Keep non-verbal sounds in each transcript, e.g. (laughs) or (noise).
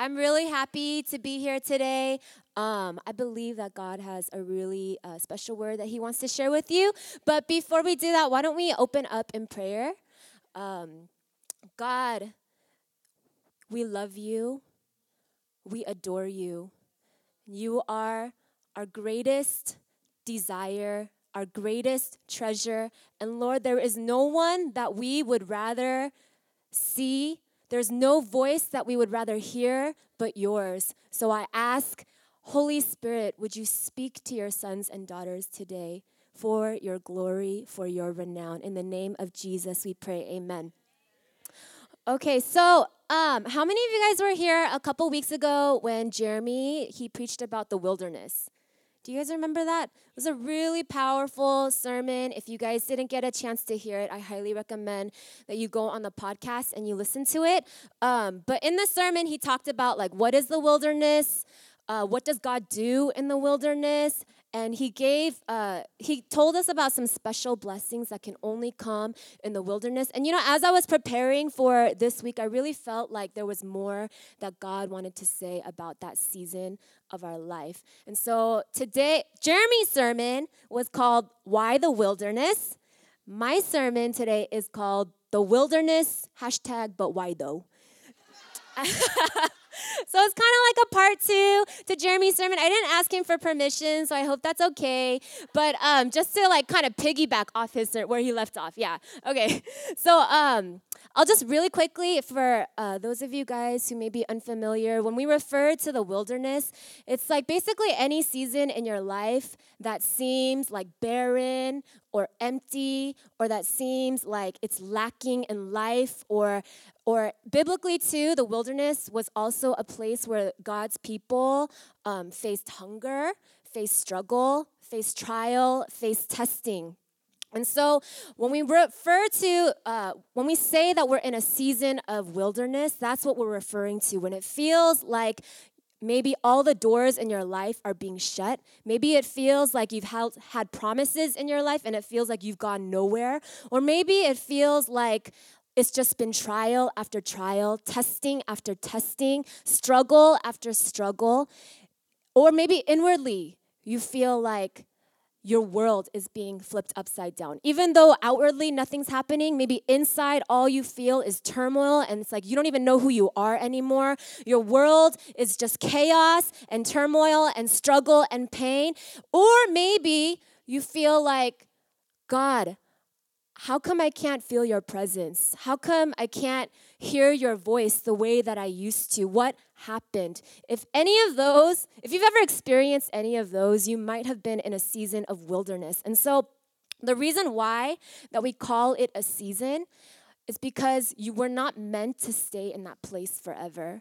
I'm really happy to be here today. Um, I believe that God has a really uh, special word that He wants to share with you. But before we do that, why don't we open up in prayer? Um, God, we love you, we adore you. You are our greatest desire, our greatest treasure. And Lord, there is no one that we would rather see there's no voice that we would rather hear but yours. So I ask, Holy Spirit, would you speak to your sons and daughters today for your glory, for your renown? In the name of Jesus, we pray. Amen. Okay, so um, how many of you guys were here a couple weeks ago when Jeremy he preached about the wilderness? Do you guys remember that? It was a really powerful sermon. If you guys didn't get a chance to hear it, I highly recommend that you go on the podcast and you listen to it. Um, but in the sermon, he talked about like what is the wilderness, uh, what does God do in the wilderness, and he gave uh, he told us about some special blessings that can only come in the wilderness. And you know as i was preparing for this week i really felt like there was more that god wanted to say about that season of our life. And so today jeremy's sermon was called why the wilderness? My sermon today is called the wilderness hashtag but why though (laughs) so it's kind of like a part two to Jeremy's sermon. I didn't ask him for permission, so I hope that's okay. But um, just to like kind of piggyback off his where he left off. Yeah. Okay. (laughs) So um, I'll just really quickly for uh, those of you guys who may be unfamiliar, when we refer to the wilderness, it's like basically any season in your life that seems like barren or empty or that seems like it's lacking in life or or biblically too the wilderness was also a place where god's people um, faced hunger faced struggle faced trial faced testing and so, when we refer to, uh, when we say that we're in a season of wilderness, that's what we're referring to. When it feels like maybe all the doors in your life are being shut. Maybe it feels like you've held, had promises in your life and it feels like you've gone nowhere. Or maybe it feels like it's just been trial after trial, testing after testing, struggle after struggle. Or maybe inwardly, you feel like your world is being flipped upside down. Even though outwardly nothing's happening, maybe inside all you feel is turmoil and it's like you don't even know who you are anymore. Your world is just chaos and turmoil and struggle and pain. Or maybe you feel like, God, how come I can't feel your presence? How come I can't hear your voice the way that I used to? What happened? If any of those, if you've ever experienced any of those, you might have been in a season of wilderness. And so the reason why that we call it a season is because you were not meant to stay in that place forever.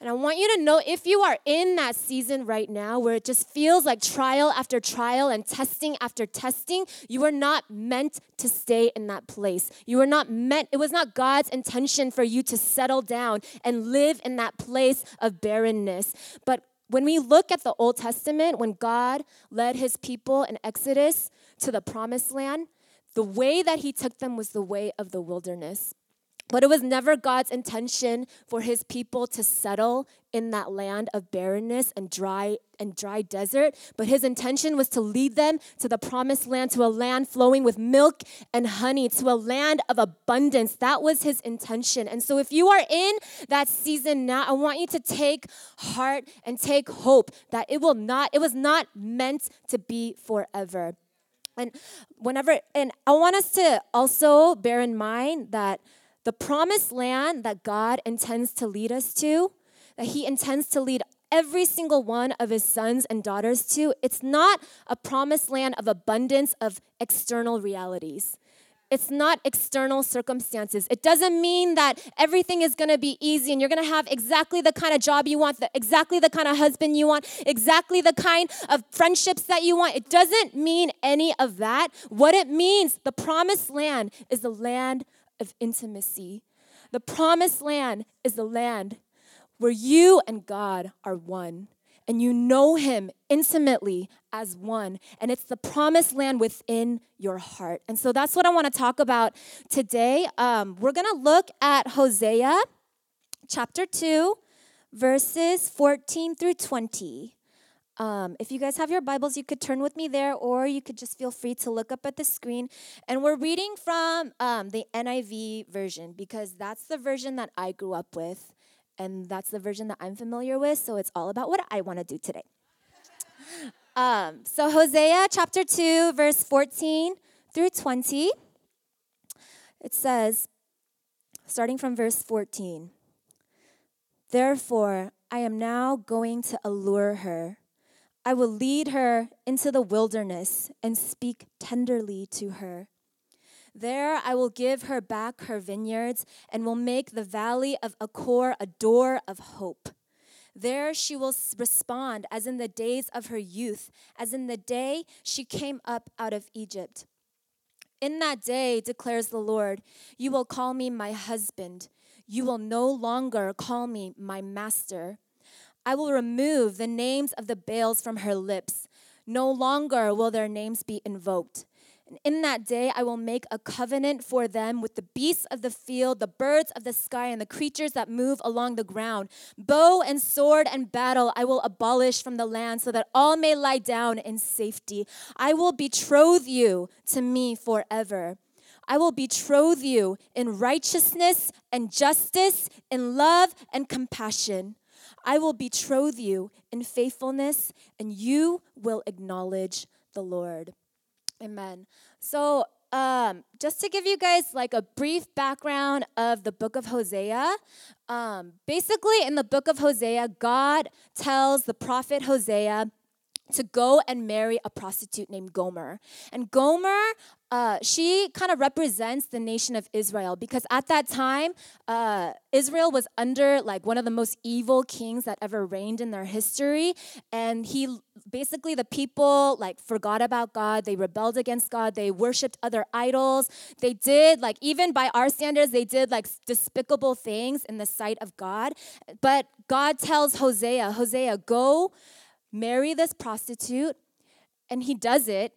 And I want you to know if you are in that season right now where it just feels like trial after trial and testing after testing, you are not meant to stay in that place. You are not meant, it was not God's intention for you to settle down and live in that place of barrenness. But when we look at the Old Testament, when God led his people in Exodus to the promised land, the way that he took them was the way of the wilderness. But it was never God's intention for his people to settle in that land of barrenness and dry and dry desert, but his intention was to lead them to the promised land, to a land flowing with milk and honey, to a land of abundance. That was his intention. And so if you are in that season now, I want you to take heart and take hope that it will not it was not meant to be forever. And whenever and I want us to also bear in mind that the promised land that God intends to lead us to, that He intends to lead every single one of His sons and daughters to, it's not a promised land of abundance of external realities. It's not external circumstances. It doesn't mean that everything is gonna be easy and you're gonna have exactly the kind of job you want, exactly the kind of husband you want, exactly the kind of friendships that you want. It doesn't mean any of that. What it means, the promised land is the land of intimacy. The promised land is the land where you and God are one and you know Him intimately as one. And it's the promised land within your heart. And so that's what I want to talk about today. Um, we're going to look at Hosea chapter 2, verses 14 through 20. Um, if you guys have your Bibles, you could turn with me there, or you could just feel free to look up at the screen. And we're reading from um, the NIV version because that's the version that I grew up with, and that's the version that I'm familiar with. So it's all about what I want to do today. Um, so, Hosea chapter 2, verse 14 through 20, it says, starting from verse 14, Therefore, I am now going to allure her I will lead her into the wilderness and speak tenderly to her. There I will give her back her vineyards and will make the valley of Achor a door of hope. There she will respond as in the days of her youth, as in the day she came up out of Egypt. In that day, declares the Lord, you will call me my husband. You will no longer call me my master. I will remove the names of the Baals from her lips. No longer will their names be invoked. And in that day, I will make a covenant for them with the beasts of the field, the birds of the sky, and the creatures that move along the ground. Bow and sword and battle I will abolish from the land so that all may lie down in safety. I will betroth you to me forever. I will betroth you in righteousness and justice, in love and compassion. I will betroth you in faithfulness, and you will acknowledge the Lord. Amen. So, um, just to give you guys like a brief background of the book of Hosea, um, basically in the book of Hosea, God tells the prophet Hosea to go and marry a prostitute named Gomer. And Gomer, uh, she kind of represents the nation of Israel because at that time, uh, Israel was under like one of the most evil kings that ever reigned in their history. And he basically, the people like forgot about God. They rebelled against God. They worshiped other idols. They did, like, even by our standards, they did like despicable things in the sight of God. But God tells Hosea, Hosea, go marry this prostitute, and he does it.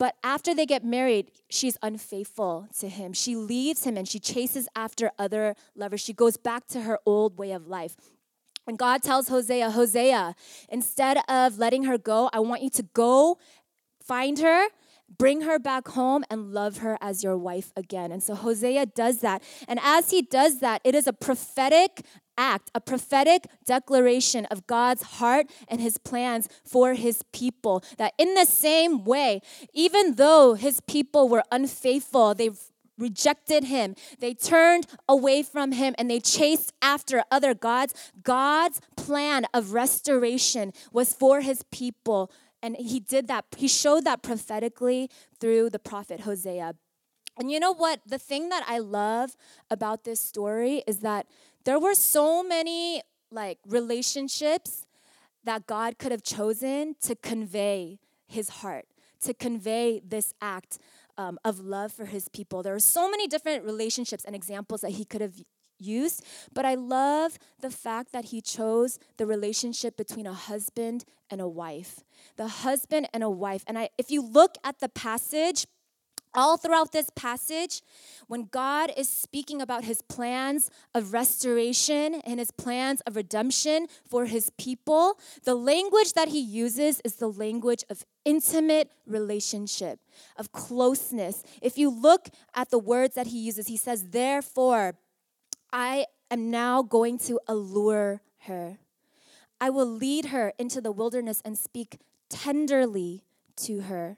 But after they get married, she's unfaithful to him. She leaves him and she chases after other lovers. She goes back to her old way of life. And God tells Hosea, Hosea, instead of letting her go, I want you to go find her bring her back home and love her as your wife again. And so Hosea does that. And as he does that, it is a prophetic act, a prophetic declaration of God's heart and his plans for his people. That in the same way, even though his people were unfaithful, they rejected him, they turned away from him, and they chased after other gods, God's plan of restoration was for his people. And he did that, he showed that prophetically through the prophet Hosea. And you know what? The thing that I love about this story is that there were so many like relationships that God could have chosen to convey his heart, to convey this act um, of love for his people. There are so many different relationships and examples that he could have used, but I love the fact that he chose the relationship between a husband and a wife. The husband and a wife. And I, if you look at the passage, all throughout this passage, when God is speaking about his plans of restoration and his plans of redemption for his people, the language that he uses is the language of intimate relationship, of closeness. If you look at the words that he uses, he says, Therefore, I am now going to allure her. I will lead her into the wilderness and speak tenderly to her.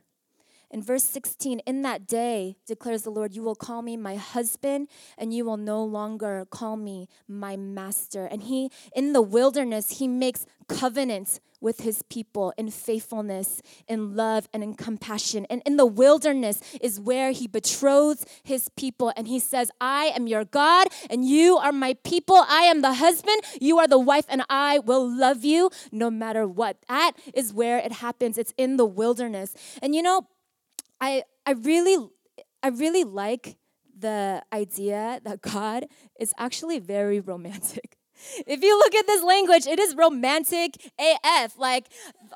In verse 16, in that day, declares the Lord, you will call me my husband, and you will no longer call me my master. And he, in the wilderness, he makes covenants with his people in faithfulness, in love, and in compassion. And in the wilderness is where he betroths his people and he says, I am your God and you are my people. I am the husband, you are the wife, and I will love you no matter what. That is where it happens. It's in the wilderness. And you know, I, I really I really like the idea that God is actually very romantic. (laughs) If you look at this language, it is romantic AF. Like,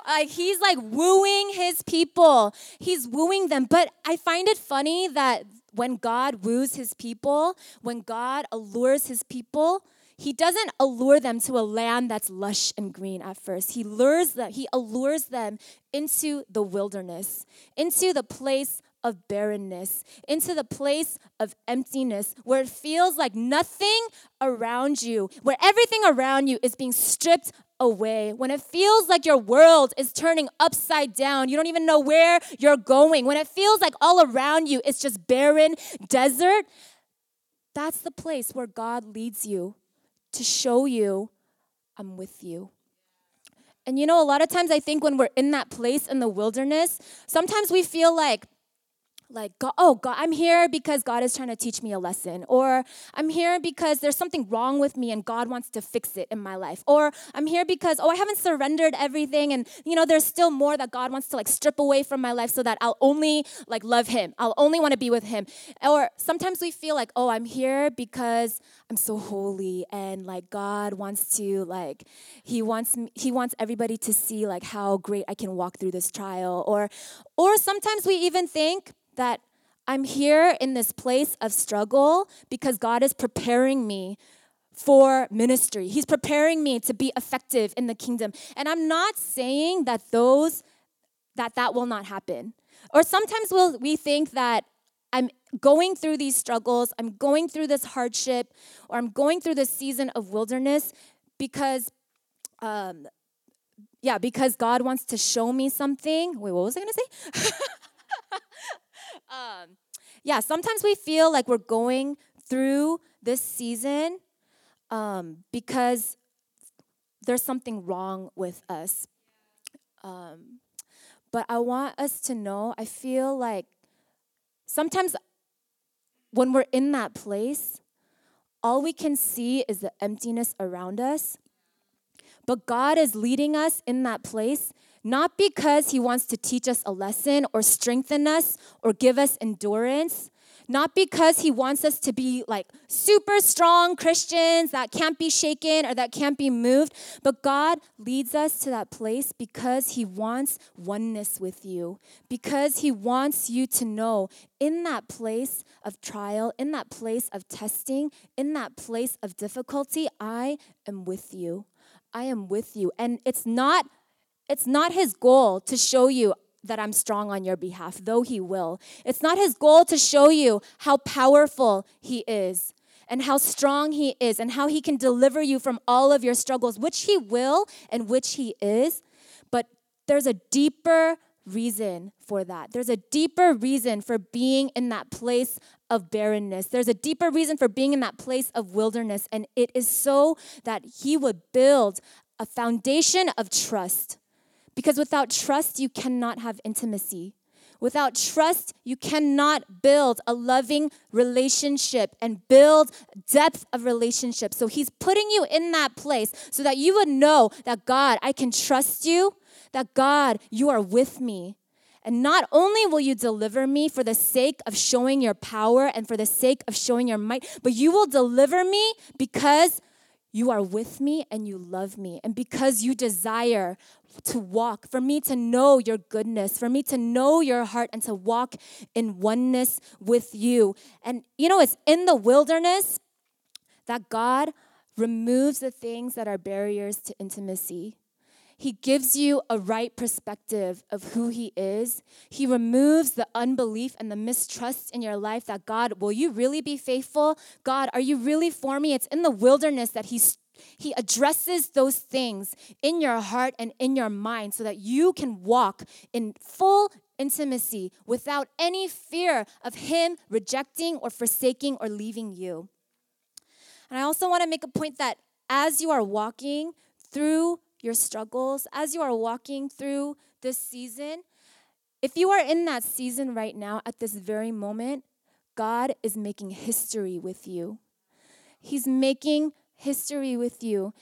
like he's like wooing his people. He's wooing them. But I find it funny that when God woos his people, when God allures his people, he doesn't allure them to a land that's lush and green at first. He lures them, he allures them into the wilderness, into the place of barrenness, into the place of emptiness, where it feels like nothing around you, where everything around you is being stripped away, when it feels like your world is turning upside down, you don't even know where you're going, when it feels like all around you is just barren desert, that's the place where God leads you to show you, I'm with you. And you know, a lot of times I think when we're in that place in the wilderness, sometimes we feel like, like God, oh god i'm here because god is trying to teach me a lesson or i'm here because there's something wrong with me and god wants to fix it in my life or i'm here because oh i haven't surrendered everything and you know there's still more that god wants to like strip away from my life so that i'll only like love him. I'll only want to be with him. Or sometimes we feel like oh i'm here because i'm so holy and like god wants to like he wants he wants everybody to see like how great i can walk through this trial or or sometimes we even think that I'm here in this place of struggle because God is preparing me for ministry. He's preparing me to be effective in the kingdom. And I'm not saying that those that that will not happen. Or sometimes we'll, we think that I'm going through these struggles, I'm going through this hardship, or I'm going through this season of wilderness because um, yeah, because God wants to show me something. Wait, what was I gonna say? (laughs) um, yeah, sometimes we feel like we're going through this season um, because there's something wrong with us. Um, but I want us to know, I feel like sometimes when we're in that place, all we can see is the emptiness around us. But God is leading us in that place not because he wants to teach us a lesson or strengthen us or give us endurance, not because he wants us to be like super strong Christians that can't be shaken or that can't be moved, but God leads us to that place because he wants oneness with you, because he wants you to know in that place of trial, in that place of testing, in that place of difficulty, I am with you. I am with you. And it's not it's not his goal to show you that I'm strong on your behalf, though he will. It's not his goal to show you how powerful he is and how strong he is and how he can deliver you from all of your struggles, which he will and which he is. But there's a deeper reason for that. There's a deeper reason for being in that place of barrenness. There's a deeper reason for being in that place of wilderness. And it is so that he would build a foundation of trust because without trust, you cannot have intimacy. Without trust, you cannot build a loving relationship and build depth of relationship. So he's putting you in that place so that you would know that God, I can trust you, that God, you are with me. And not only will you deliver me for the sake of showing your power and for the sake of showing your might, but you will deliver me because you are with me and you love me. And because you desire to walk, for me to know your goodness, for me to know your heart and to walk in oneness with you. And you know, it's in the wilderness that God removes the things that are barriers to intimacy. He gives you a right perspective of who He is. He removes the unbelief and the mistrust in your life that God, will you really be faithful? God, are you really for me? It's in the wilderness that He's he addresses those things in your heart and in your mind so that you can walk in full intimacy without any fear of Him rejecting or forsaking or leaving you. And I also want to make a point that as you are walking through your struggles, as you are walking through this season, if you are in that season right now at this very moment, God is making history with you. He's making history with you.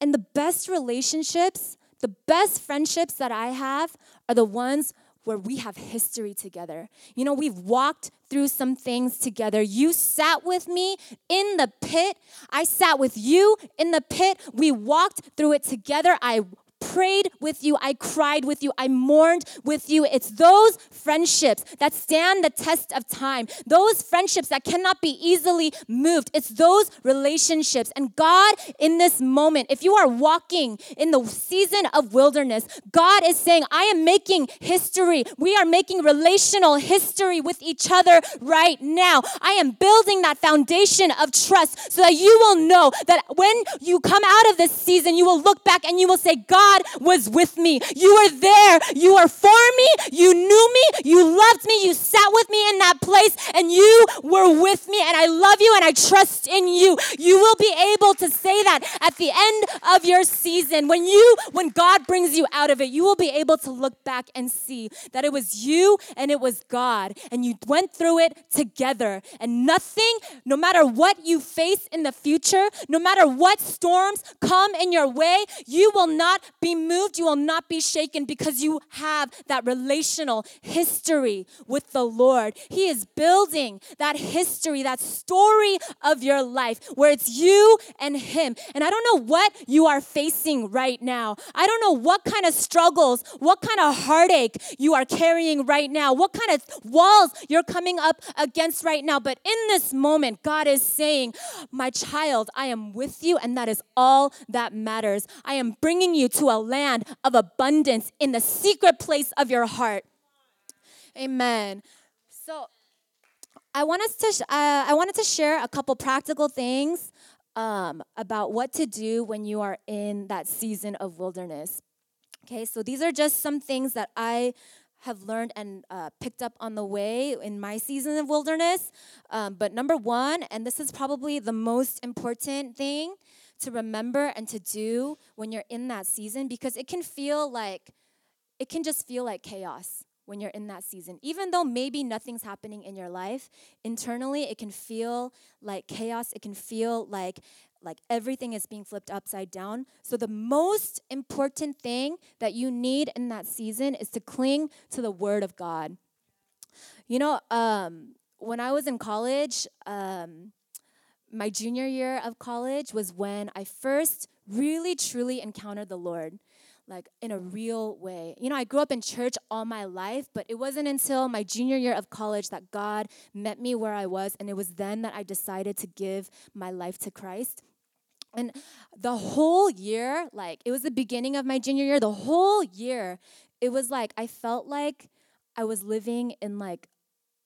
And the best relationships, the best friendships that I have are the ones where we have history together. You know, we've walked through some things together. You sat with me in the pit. I sat with you in the pit. We walked through it together. I prayed with you. I cried with you. I mourned with you. It's those friendships that stand the test of time, those friendships that cannot be easily moved. It's those relationships. And God, in this moment, if you are walking in the season of wilderness, God is saying, I am making history. We are making relational history with each other right now. I am building that foundation of trust so that you will know that when you come out of this season, you will look back and you will say, God was with me. You were there. You were for me. You knew me. You loved me. You sat with me in that place and you were with me. And I love you and I trust in you. You will be able to say that at the end of your season. When you, when God brings you out of it, you will be able to look back and see that it was you and it was God. And you went through it together. And nothing, no matter what you face in the future, no matter what storms come in your way, you will not moved. You will not be shaken because you have that relational history with the Lord. He is building that history, that story of your life where it's you and Him. And I don't know what you are facing right now. I don't know what kind of struggles, what kind of heartache you are carrying right now, what kind of walls you're coming up against right now. But in this moment, God is saying, My child, I am with you, and that is all that matters. I am bringing you to a land of abundance in the secret place of your heart. Amen. So, I want us to. Uh, I wanted to share a couple practical things um, about what to do when you are in that season of wilderness. Okay, so these are just some things that I have learned and uh, picked up on the way in my season of wilderness. Um, but number one, and this is probably the most important thing to remember and to do when you're in that season, because it can feel like, it can just feel like chaos when you're in that season. Even though maybe nothing's happening in your life, internally it can feel like chaos. It can feel like like everything is being flipped upside down. So the most important thing that you need in that season is to cling to the word of God. You know, um, when I was in college, um, my junior year of college was when I first really truly encountered the Lord like in a real way. You know, I grew up in church all my life, but it wasn't until my junior year of college that God met me where I was, and it was then that I decided to give my life to Christ. And the whole year, like it was the beginning of my junior year, the whole year, it was like I felt like I was living in like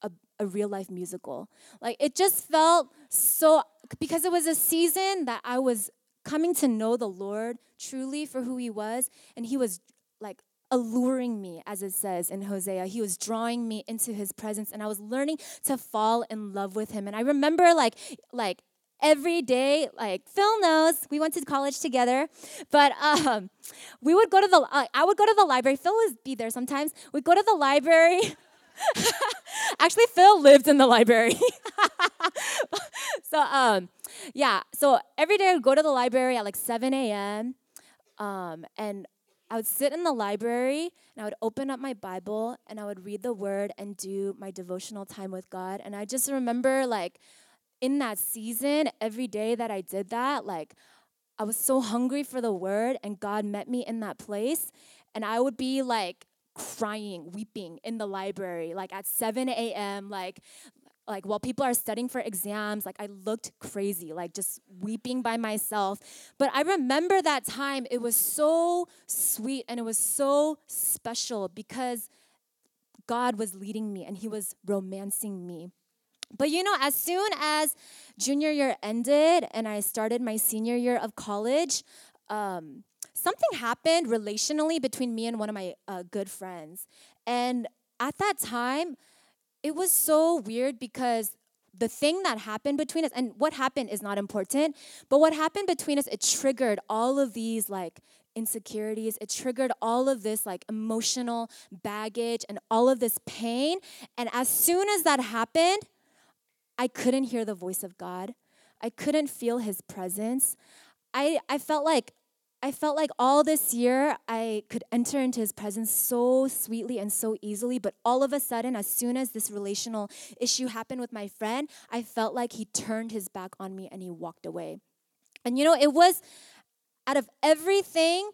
a, a real life musical. Like it just felt so because it was a season that I was coming to know the Lord truly for who He was, and He was like alluring me, as it says in Hosea. He was drawing me into His presence, and I was learning to fall in love with Him. And I remember, like, like every day like phil knows we went to college together but um, we would go to the uh, i would go to the library phil would be there sometimes we'd go to the library (laughs) (laughs) Actually, Phil lived in the library. (laughs) so, um, yeah. So every day I would go to the library at like 7 a.m. Um, and I would sit in the library and I would open up my Bible and I would read the word and do my devotional time with God. And I just remember, like, in that season, every day that I did that, like, I was so hungry for the word, and God met me in that place. And I would be like crying, weeping in the library, like at 7 a.m., like like while people are studying for exams like i looked crazy like just weeping by myself but i remember that time it was so sweet and it was so special because god was leading me and he was romancing me but you know as soon as junior year ended and i started my senior year of college um, something happened relationally between me and one of my uh, good friends. And at that time, it was so weird because the thing that happened between us, and what happened is not important, but what happened between us, it triggered all of these like insecurities. It triggered all of this like emotional baggage and all of this pain. And as soon as that happened, I couldn't hear the voice of God. I couldn't feel his presence. I, I felt like I felt like all this year I could enter into his presence so sweetly and so easily, but all of a sudden, as soon as this relational issue happened with my friend, I felt like he turned his back on me and he walked away. And you know, it was out of everything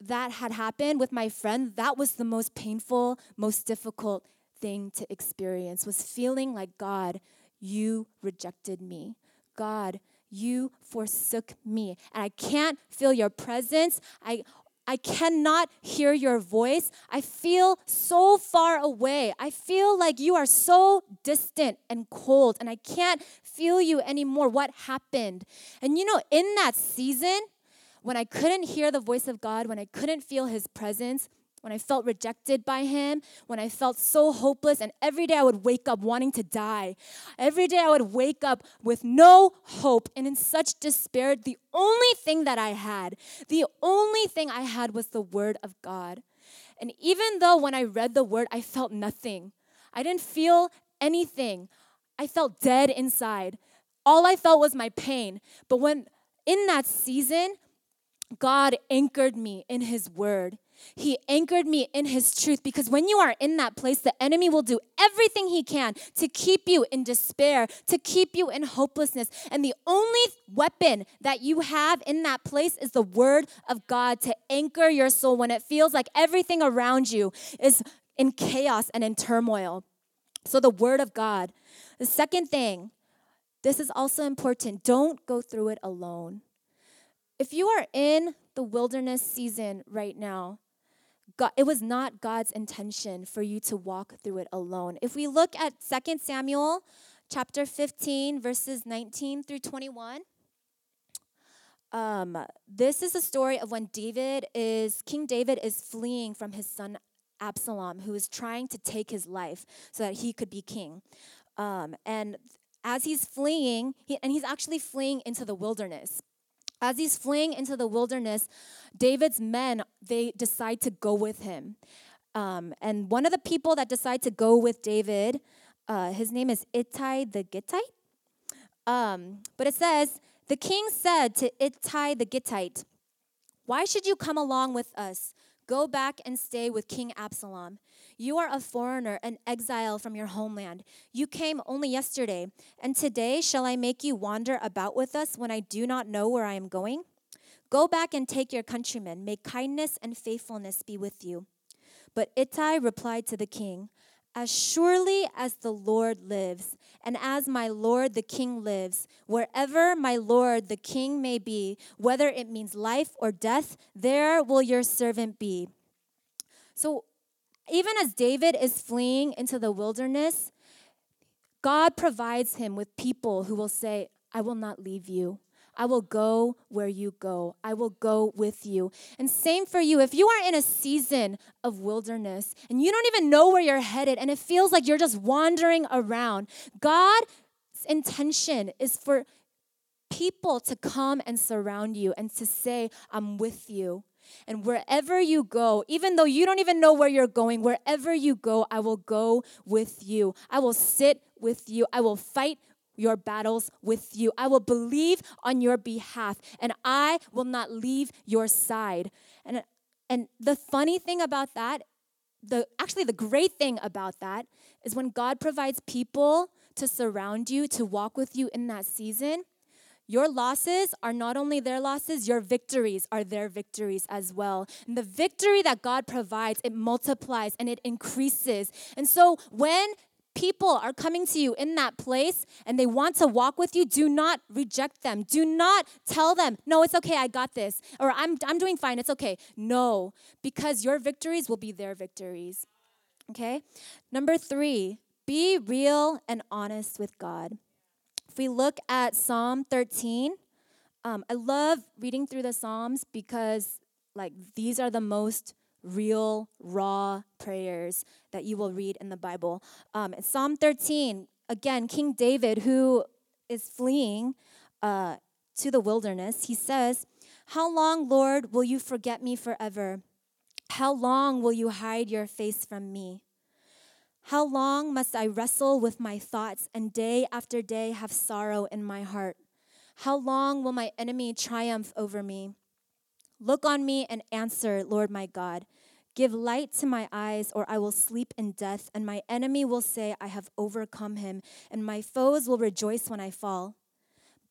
that had happened with my friend, that was the most painful, most difficult thing to experience was feeling like God, you rejected me. God, you forsook me. And I can't feel your presence. I I cannot hear your voice. I feel so far away. I feel like you are so distant and cold, and I can't feel you anymore. What happened? And you know, in that season, when I couldn't hear the voice of God, when I couldn't feel his presence, when I felt rejected by him, when I felt so hopeless, and every day I would wake up wanting to die. Every day I would wake up with no hope and in such despair. The only thing that I had, the only thing I had was the word of God. And even though when I read the word, I felt nothing, I didn't feel anything. I felt dead inside. All I felt was my pain. But when in that season, God anchored me in His word. He anchored me in his truth because when you are in that place, the enemy will do everything he can to keep you in despair, to keep you in hopelessness. And the only weapon that you have in that place is the word of God to anchor your soul when it feels like everything around you is in chaos and in turmoil. So, the word of God. The second thing, this is also important don't go through it alone. If you are in the wilderness season right now, God, it was not God's intention for you to walk through it alone. If we look at 2 Samuel chapter 15, verses 19 through 21, um, this is a story of when David is, King David is fleeing from his son Absalom, who is trying to take his life so that he could be king. Um, and as he's fleeing, he, and he's actually fleeing into the wilderness. As he's fleeing into the wilderness, David's men, they decide to go with him. Um, and one of the people that decide to go with David, uh, his name is Ittai the Gittite. Um, but it says, the king said to Ittai the Gittite, Why should you come along with us? Go back and stay with King Absalom. You are a foreigner, an exile from your homeland. You came only yesterday, and today shall I make you wander about with us when I do not know where I am going? Go back and take your countrymen. May kindness and faithfulness be with you. But Ittai replied to the king, As surely as the Lord lives, and as my Lord the king lives, wherever my Lord the king may be, whether it means life or death, there will your servant be. So even as David is fleeing into the wilderness, God provides him with people who will say, I will not leave you. I will go where you go. I will go with you. And same for you. If you are in a season of wilderness and you don't even know where you're headed and it feels like you're just wandering around, God's intention is for people to come and surround you and to say, I'm with you. And wherever you go, even though you don't even know where you're going, wherever you go, I will go with you. I will sit with you. I will fight your battles with you. I will believe on your behalf, and I will not leave your side. And, and the funny thing about that, the actually the great thing about that is when God provides people to surround you, to walk with you in that season your losses are not only their losses, your victories are their victories as well. And the victory that God provides, it multiplies and it increases. And so when people are coming to you in that place and they want to walk with you, do not reject them. Do not tell them, no, it's okay, I got this, or I'm, I'm doing fine, it's okay. No, because your victories will be their victories. Okay? Number three, be real and honest with God. If we look at Psalm 13, um, I love reading through the Psalms because, like, these are the most real, raw prayers that you will read in the Bible. Um, in Psalm 13, again, King David, who is fleeing uh, to the wilderness, he says, How long, Lord, will you forget me forever? How long will you hide your face from me? How long must I wrestle with my thoughts and day after day have sorrow in my heart? How long will my enemy triumph over me? Look on me and answer, Lord my God. Give light to my eyes, or I will sleep in death, and my enemy will say, I have overcome him, and my foes will rejoice when I fall.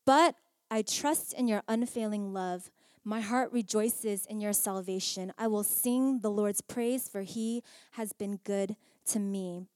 But I trust in your unfailing love. My heart rejoices in your salvation. I will sing the Lord's praise, for he has been good to me.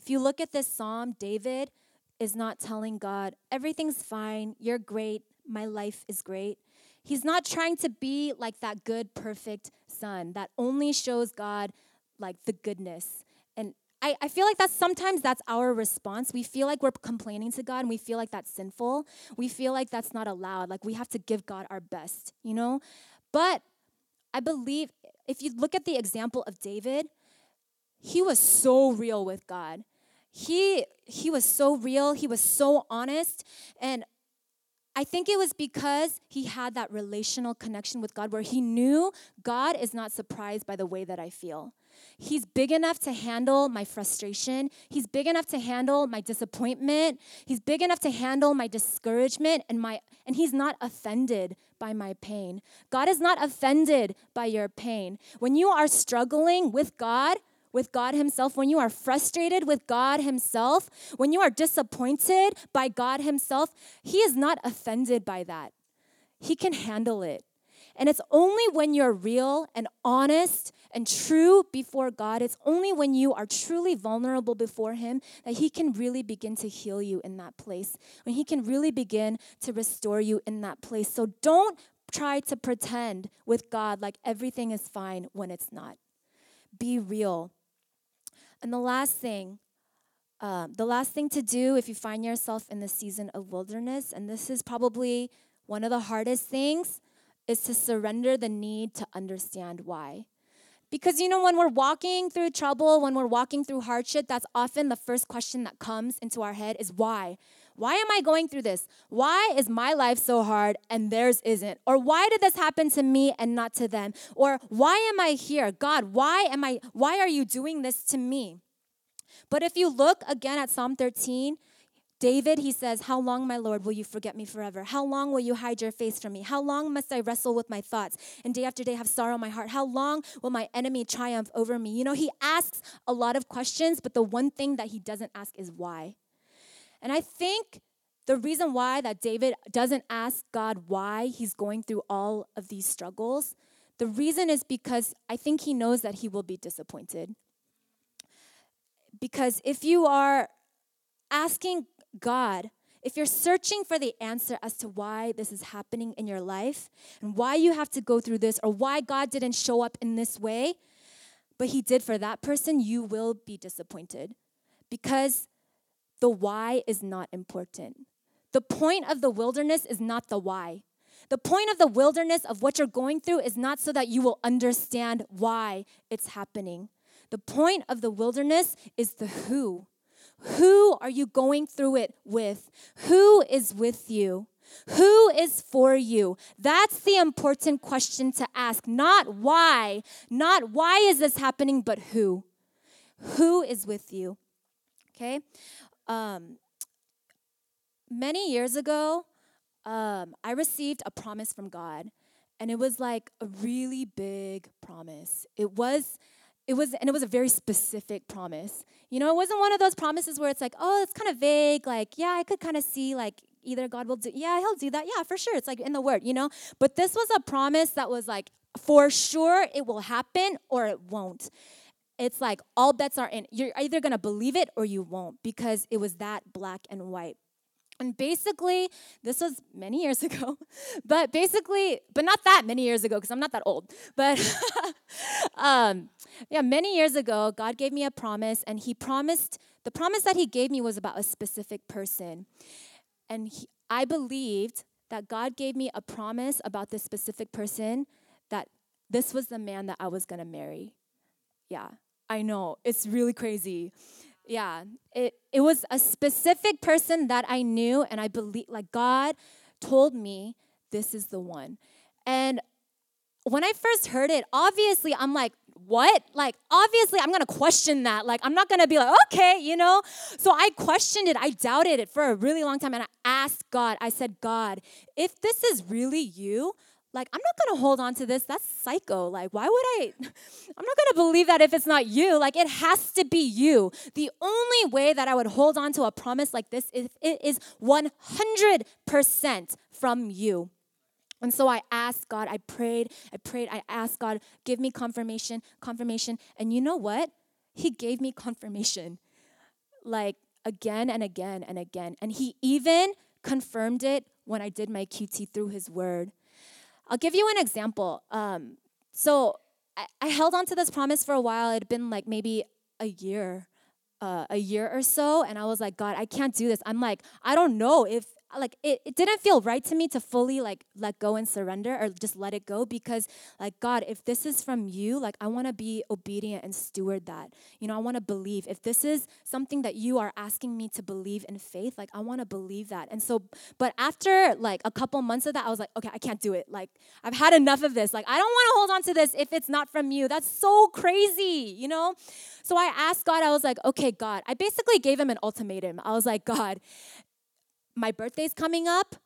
If you look at this psalm, David is not telling God, everything's fine, you're great, my life is great. He's not trying to be like that good, perfect son that only shows God like the goodness. And I, I feel like that's sometimes that's our response. We feel like we're complaining to God and we feel like that's sinful. We feel like that's not allowed. Like we have to give God our best, you know? But I believe if you look at the example of David, he was so real with God. He he was so real, he was so honest, and I think it was because he had that relational connection with God where he knew God is not surprised by the way that I feel. He's big enough to handle my frustration. He's big enough to handle my disappointment. He's big enough to handle my discouragement and my and he's not offended by my pain. God is not offended by your pain. When you are struggling with God, with God Himself, when you are frustrated with God Himself, when you are disappointed by God Himself, He is not offended by that. He can handle it. And it's only when you're real and honest and true before God, it's only when you are truly vulnerable before Him that He can really begin to heal you in that place, when He can really begin to restore you in that place. So don't try to pretend with God like everything is fine when it's not. Be real and the last thing, um, the last thing to do if you find yourself in the season of wilderness, and this is probably one of the hardest things, is to surrender the need to understand why. Because you know, when we're walking through trouble, when we're walking through hardship, that's often the first question that comes into our head is why? Why am I going through this? Why is my life so hard and theirs isn't? Or why did this happen to me and not to them? Or why am I here? God, why am I why are you doing this to me? But if you look again at Psalm 13, David, he says, How long, my Lord, will you forget me forever? How long will you hide your face from me? How long must I wrestle with my thoughts and day after day have sorrow in my heart? How long will my enemy triumph over me? You know, he asks a lot of questions, but the one thing that he doesn't ask is why. And I think the reason why that David doesn't ask God why he's going through all of these struggles, the reason is because I think he knows that he will be disappointed. Because if you are asking God, if you're searching for the answer as to why this is happening in your life and why you have to go through this or why God didn't show up in this way, but he did for that person, you will be disappointed because the why is not important. The point of the wilderness is not the why. The point of the wilderness of what you're going through is not so that you will understand why it's happening. The point of the wilderness is the who. Who are you going through it with? Who is with you? Who is for you? That's the important question to ask. Not why, not why is this happening, but who. Who is with you? Okay? Um, many years ago, um, I received a promise from God, and it was like a really big promise. It was it was and it was a very specific promise. You know it wasn't one of those promises where it's like oh it's kind of vague like yeah i could kind of see like either god will do yeah he'll do that yeah for sure it's like in the word you know? But this was a promise that was like for sure it will happen or it won't it's like all bets are in you're either going to believe it or you won't because it was that black and white and basically, this was many years (laughs) ago, but basically, but not that many years ago because I'm not that old. But (laughs) um, yeah, many years ago, God gave me a promise, and He promised, the promise that He gave me was about a specific person. And he, I believed that God gave me a promise about this specific person that this was the man that I was gonna marry. Yeah, I know, it's really crazy. Yeah, it, it was a specific person that I knew, and I believe, like, God told me this is the one. And when I first heard it, obviously, I'm like, what? Like, obviously, I'm gonna question that. Like, I'm not gonna be like, okay, you know? So I questioned it. I doubted it for a really long time. And I asked God, I said, God, if this is really you, like i'm not going to hold on to this that's psycho like why would i (laughs) i'm not going to believe that if it's not you like it has to be you the only way that i would hold on to a promise like this is it is 100% from you And so I asked God, I prayed, I prayed, I asked God, give me confirmation, confirmation. And you know what? He gave me confirmation like again and again and again. And He even confirmed it when I did my QT through His Word. I'll give you an example. Um, so I, I held on to this promise for a while. It had been like maybe a year. Uh, a year or so and i was like god i can't do this i'm like i don't know if Uh, like it, it didn't feel right to me to fully like let go and surrender or just let it go because like god if this is from you like i want to be obedient and steward that. You know i want to believe. If this is something that you are asking me to believe in faith like i want to believe that. And so but after like a couple months of that i was like okay i can't do it. Like i've had enough of this. Like i don't want to hold on to this if it's not from you. That's so crazy you know? So i asked god i was like okay god. I basically gave him an ultimatum. I was like god my birthday's coming up.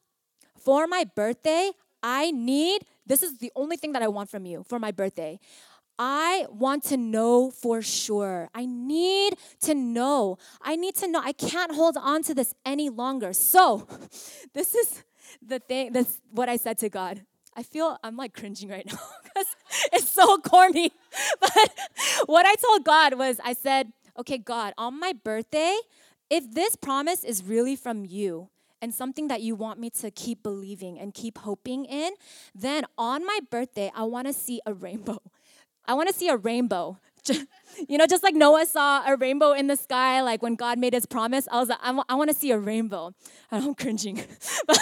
For my birthday, I need, this is the only thing that I want from you for my birthday. I want to know for sure. I need to know. I need to know. I can't hold on to this any longer. So, (laughs) this is the thing, that's what I said to God. I feel I'm like cringing right (laughs) now because it's so corny. (laughs) But what I told God was, I said, okay, God, on my birthday, if this promise is really from you, and something that you want me to keep believing and keep hoping in, then on my birthday, I want to see a rainbow. (laughs) I want to see a rainbow. (laughs) you know, just like Noah saw a rainbow in the sky, like when God made his promise, I was like, I, w- I want to see a rainbow. (laughs) I'm cringing. but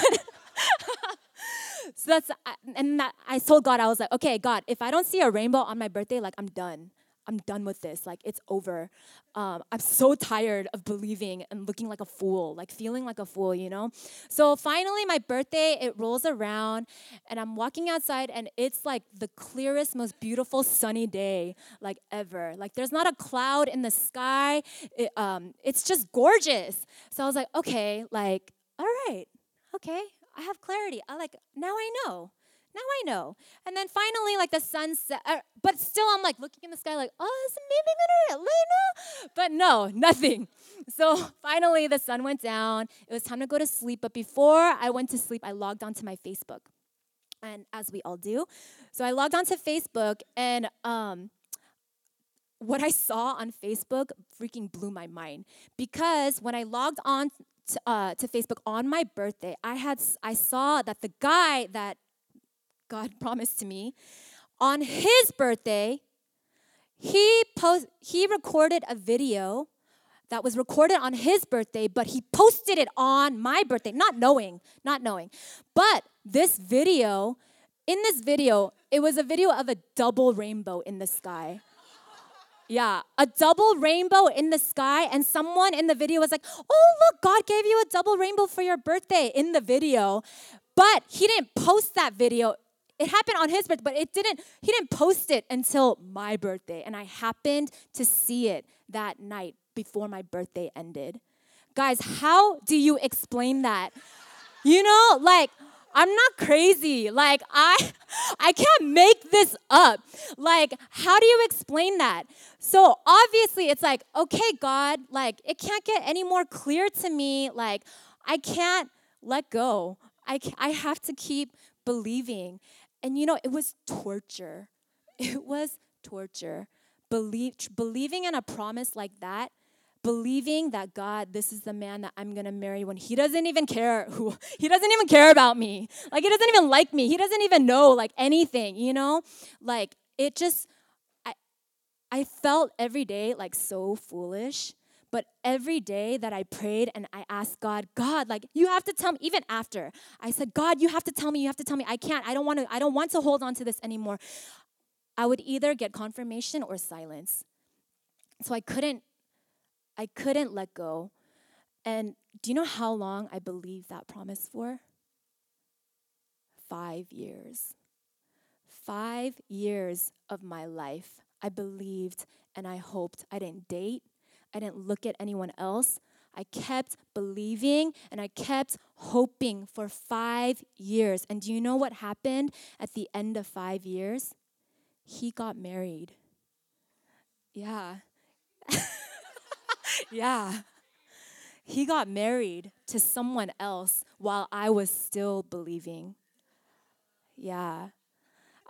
so that's, and that, I told God, I was like, okay, God, if I don't see a rainbow on my birthday, like I'm done. I'm done with this. Like, it's over. Um, I'm so tired of believing and looking like a fool, like feeling like a fool, you know? So finally, my birthday, it rolls around, and I'm walking outside, and it's like the clearest, most beautiful sunny day, like ever. Like, there's not a cloud in the sky. It, um, it's just gorgeous. So I was like, okay, like, all right, okay, I have clarity. I like, now I know now I know. And then finally, like the sun set, uh, but still I'm like looking in the sky, like, oh, is maybe rain? But no, (laughs) nothing. So finally, the sun went down. It was time to go to sleep. But before I went to sleep, I logged onto my Facebook, and as we all do, so I logged onto Facebook, and um, what I saw on Facebook freaking blew my mind because when I logged on to, uh, to Facebook on my birthday, I had I saw that the guy that God promised to me. On his birthday, he post, he recorded a video that was recorded on his birthday, but he posted it on my birthday, not knowing, not knowing. But this video, in this video, it was a video of a double rainbow in the sky. Yeah, a double rainbow in the sky, and someone in the video was like, Oh, look, God gave you a double rainbow for your birthday in the video. But he didn't post that video it happened on his birthday, but it didn't, he didn't post it until my birthday. And I happened to see it that night before my birthday ended. Guys, how do you explain that? You know, like, I'm not crazy. Like I (laughs) I can't make this up. Like how do you explain that? So obviously it's like, okay, God, like it can't get any more clear to me. Like I can't let go. I I have to keep believing. And you know, it was torture. (laughs) It was torture. Believe, believing in a promise like that, believing that God, this is the man that I'm gonna marry when he doesn't even care who, (laughs) he doesn't even care about me. Like, he doesn't even like me. He doesn't even know, like, anything, you know? Like, it just, I, I felt every day like so foolish but every day that I prayed and I asked God, God, like you have to tell me, even after I said, God, you have to tell me, you have to tell me. I can't, I don't want to, I don't want to hold on to this anymore. I would either get confirmation or silence. So I couldn't, I couldn't let go. And do you know how long I believed that promise for? Five years. Five years of my life. I believed and I hoped. I didn't date. I didn't look at anyone else. I kept believing and I kept hoping for five years. And do you know what happened at the end of five years? He got married. Yeah. (laughs) yeah. He got married to someone else while I was still believing. Yeah.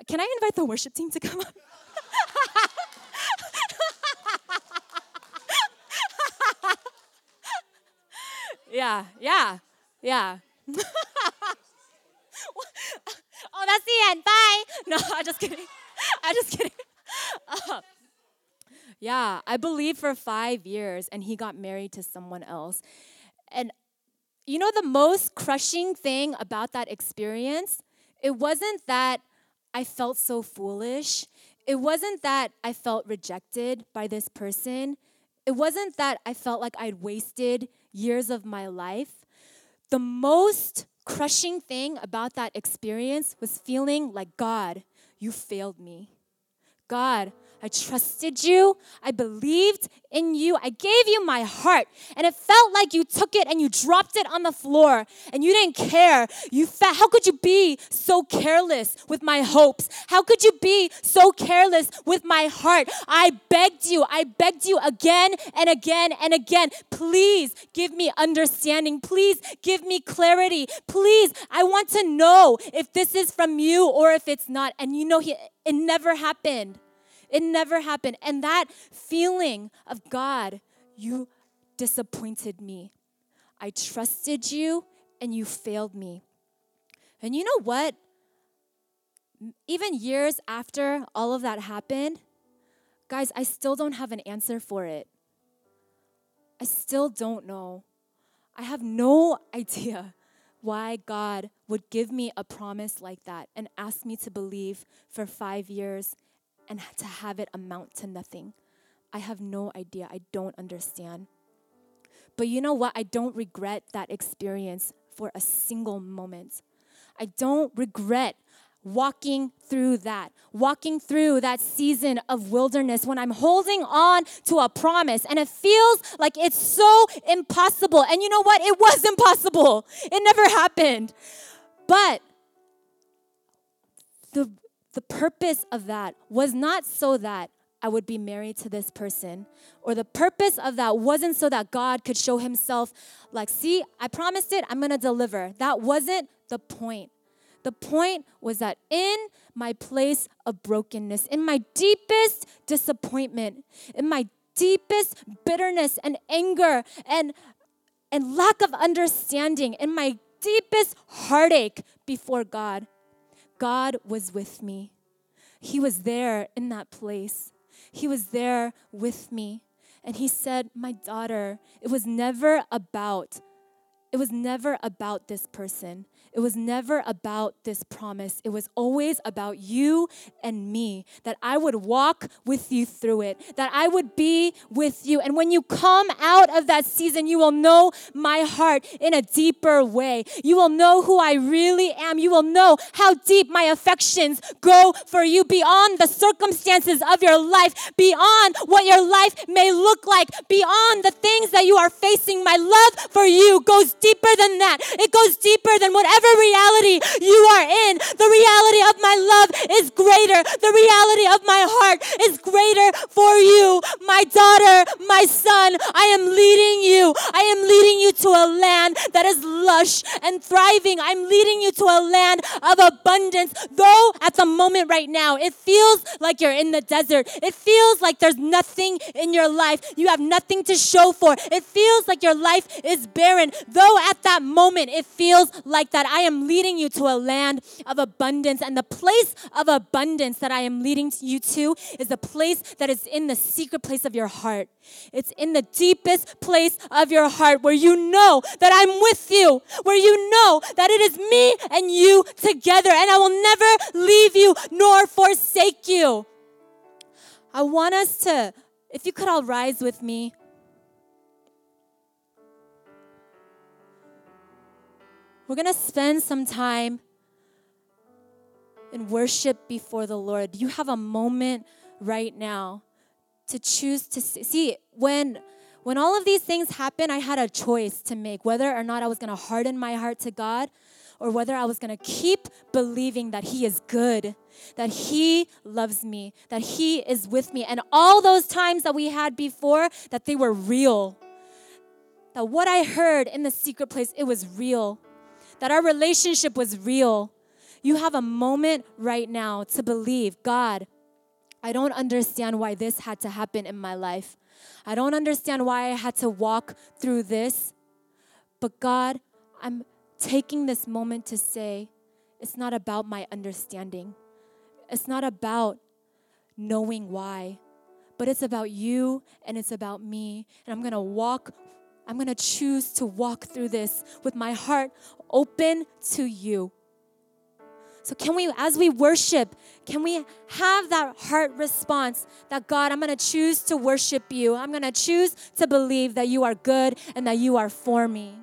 Can I invite the worship team to come up? (laughs) yeah, yeah, yeah. (laughs) oh, that's the end. Bye. No, (laughs) I'm just kidding. I'm just kidding. Uh, (laughs) yeah, I believe for five years, and he got married to someone else. And you know, the most crushing thing about that experience, it wasn't that I felt so foolish. It wasn't that I felt rejected by this person. It wasn't that I felt like I'd wasted years of my life. The most crushing thing about that experience was feeling like, God, you failed me. God, I trusted you. I believed in you. I gave you my heart. And it felt like you took it and you dropped it on the floor and you didn't care. You felt, how could you be so careless with my hopes? How could you be so careless with my heart? I begged you. I begged you again and again and again. Please give me understanding. Please give me clarity. Please, I want to know if this is from you or if it's not. And you know, it never happened. It never happened. And that feeling of God, you disappointed me. I trusted you and you failed me. And you know what? Even years after all of that happened, guys, I still don't have an answer for it. I still don't know. I have no (laughs) idea why God would give me a promise like that and ask me to believe for five years and to have it amount to nothing. I have no idea. I don't understand. But you know what? I don't regret that experience for a single moment. I don't regret walking through that, walking through that season of wilderness when I'm holding on to a promise and it feels like it's so impossible. And you know what? It was impossible, it never happened. But the the purpose of that was not so that I would be married to this person. Or the purpose of that wasn't so that God could show himself, like, see, I promised it, I'm gonna deliver. That wasn't the point. The point was that in my place of brokenness, in my deepest disappointment, in my deepest bitterness and anger and, and lack of understanding, in my deepest heartache before God, God was with me. He was there in that place. He was there with me. And he said, My daughter, it was never about, it was never about this person. It was never about this promise. It was always about you and me, that I would walk with you through it, that I would be with you. And when you come out of that season, you will know my heart in a deeper way. You will know who I really am. You will know how deep my affections go for you beyond the circumstances of your life, beyond what your life may look like, beyond the things that you are facing. My love for you goes deeper than that. It goes deeper than whatever whatever reality you are in, the reality of my love is greater. The reality of my heart is greater for you. My daughter, my son, I am leading you. I am leading you to a land that is lush and thriving. I'm leading you to a land of abundance. Though at the moment right now, it feels like you're in the desert. It feels like there's nothing in your life. You have nothing to show for. It feels like your life is barren. Though at that moment, it feels like that I am leading you to a land of abundance. And the place of abundance that I am leading you to is the place that is in the secret place of your heart. It's in the deepest place of your heart where you know that I'm with you, where you know that it is me and you together, and I will never leave you nor forsake you. I want us to, if you could all rise with me. We're going to spend some time in worship before the Lord. You have a moment right now to choose to see when when all of these things happen, I had a choice to make whether or not I was going to harden my heart to God or whether I was going to keep believing that He is good, that He loves me, that He is with me. And all those times that we had before, that they were real. That what I heard in the secret place, it was real that our relationship was real. You have a moment right now to believe, God, I don't understand why this had to happen in my life. I don't understand why I had to walk through this. But God, I'm taking this moment to say, it's not about my understanding. It's not about knowing why, but it's about you and it's about me. And I'm gonna walk, I'm gonna choose to walk through this with my heart open to you. So, can we, as we worship, can we have that heart response that God, I'm gonna choose to worship you. I'm gonna choose to believe that you are good and that you are for me.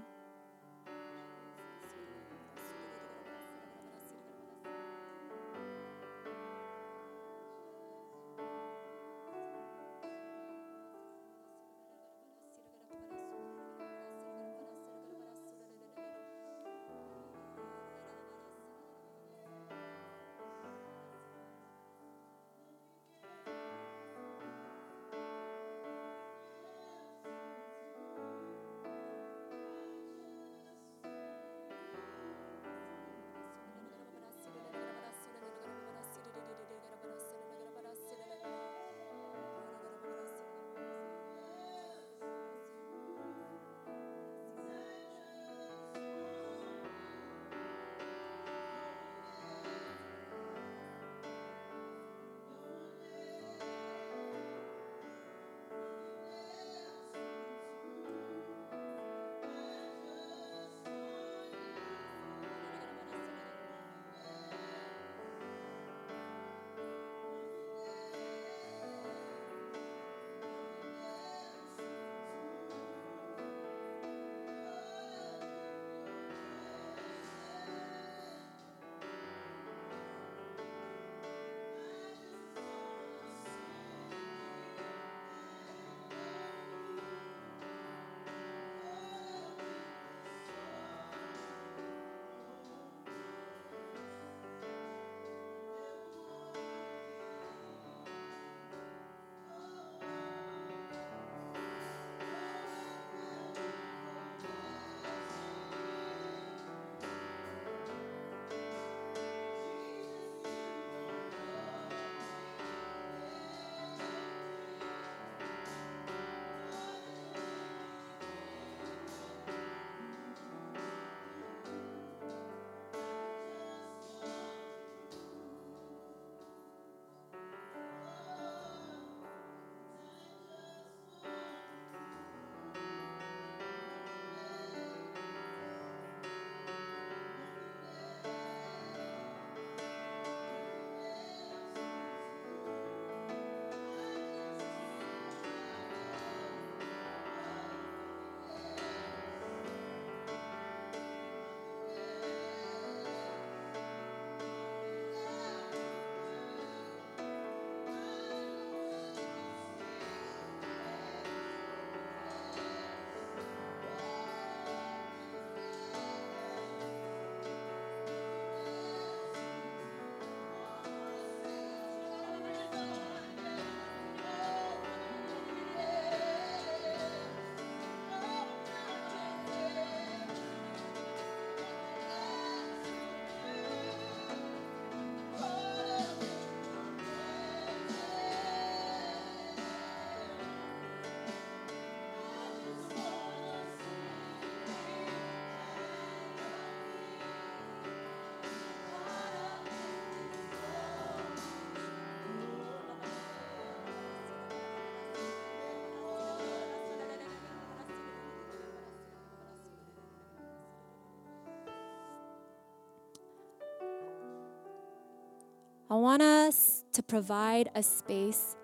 I want us to provide a space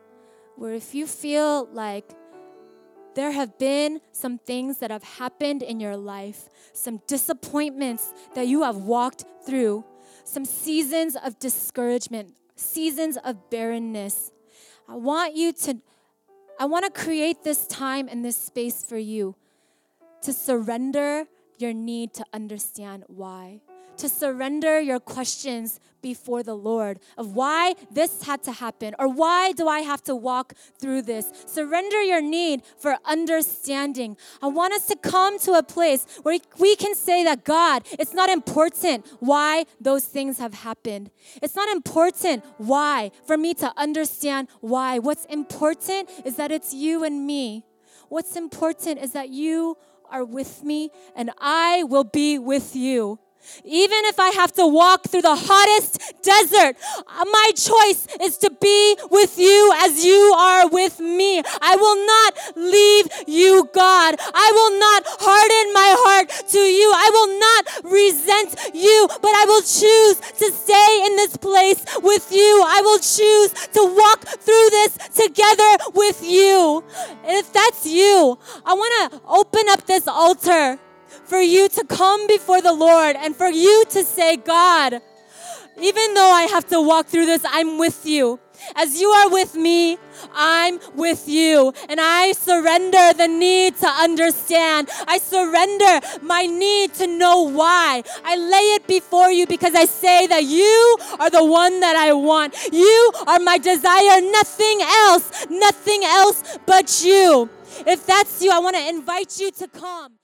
where if you feel like there have been some things that have happened in your life, some disappointments that you have walked through, some seasons of discouragement, seasons of barrenness. I want you to, I want to create this time and this space for you to surrender your need to understand why to surrender your questions before the Lord of why this had to happen or why do I have to walk through this. Surrender your need for understanding. I want us to come to a place where we can say that God, it's not important why those things have happened. It's not important why for me to understand why. What's important is that it's you and me. What's important is that you are with me and I will be with you. Even if I have to walk through the hottest desert, my choice is to be with you as you are with me. I will not leave you, God. I will not harden my heart to you. I will not resent you, but I will choose to stay in this place with you. I will choose to walk through this together with you. And if that's you, I want to open up this altar for you to come before the Lord and for you to say, God, even though I have to walk through this, I'm with you. As you are with me, I'm with you. And I surrender the need to understand. I surrender my need to know why. I lay it before you because I say that you are the one that I want. You are my desire, nothing else, nothing else but you. If that's you, I want to invite you to come.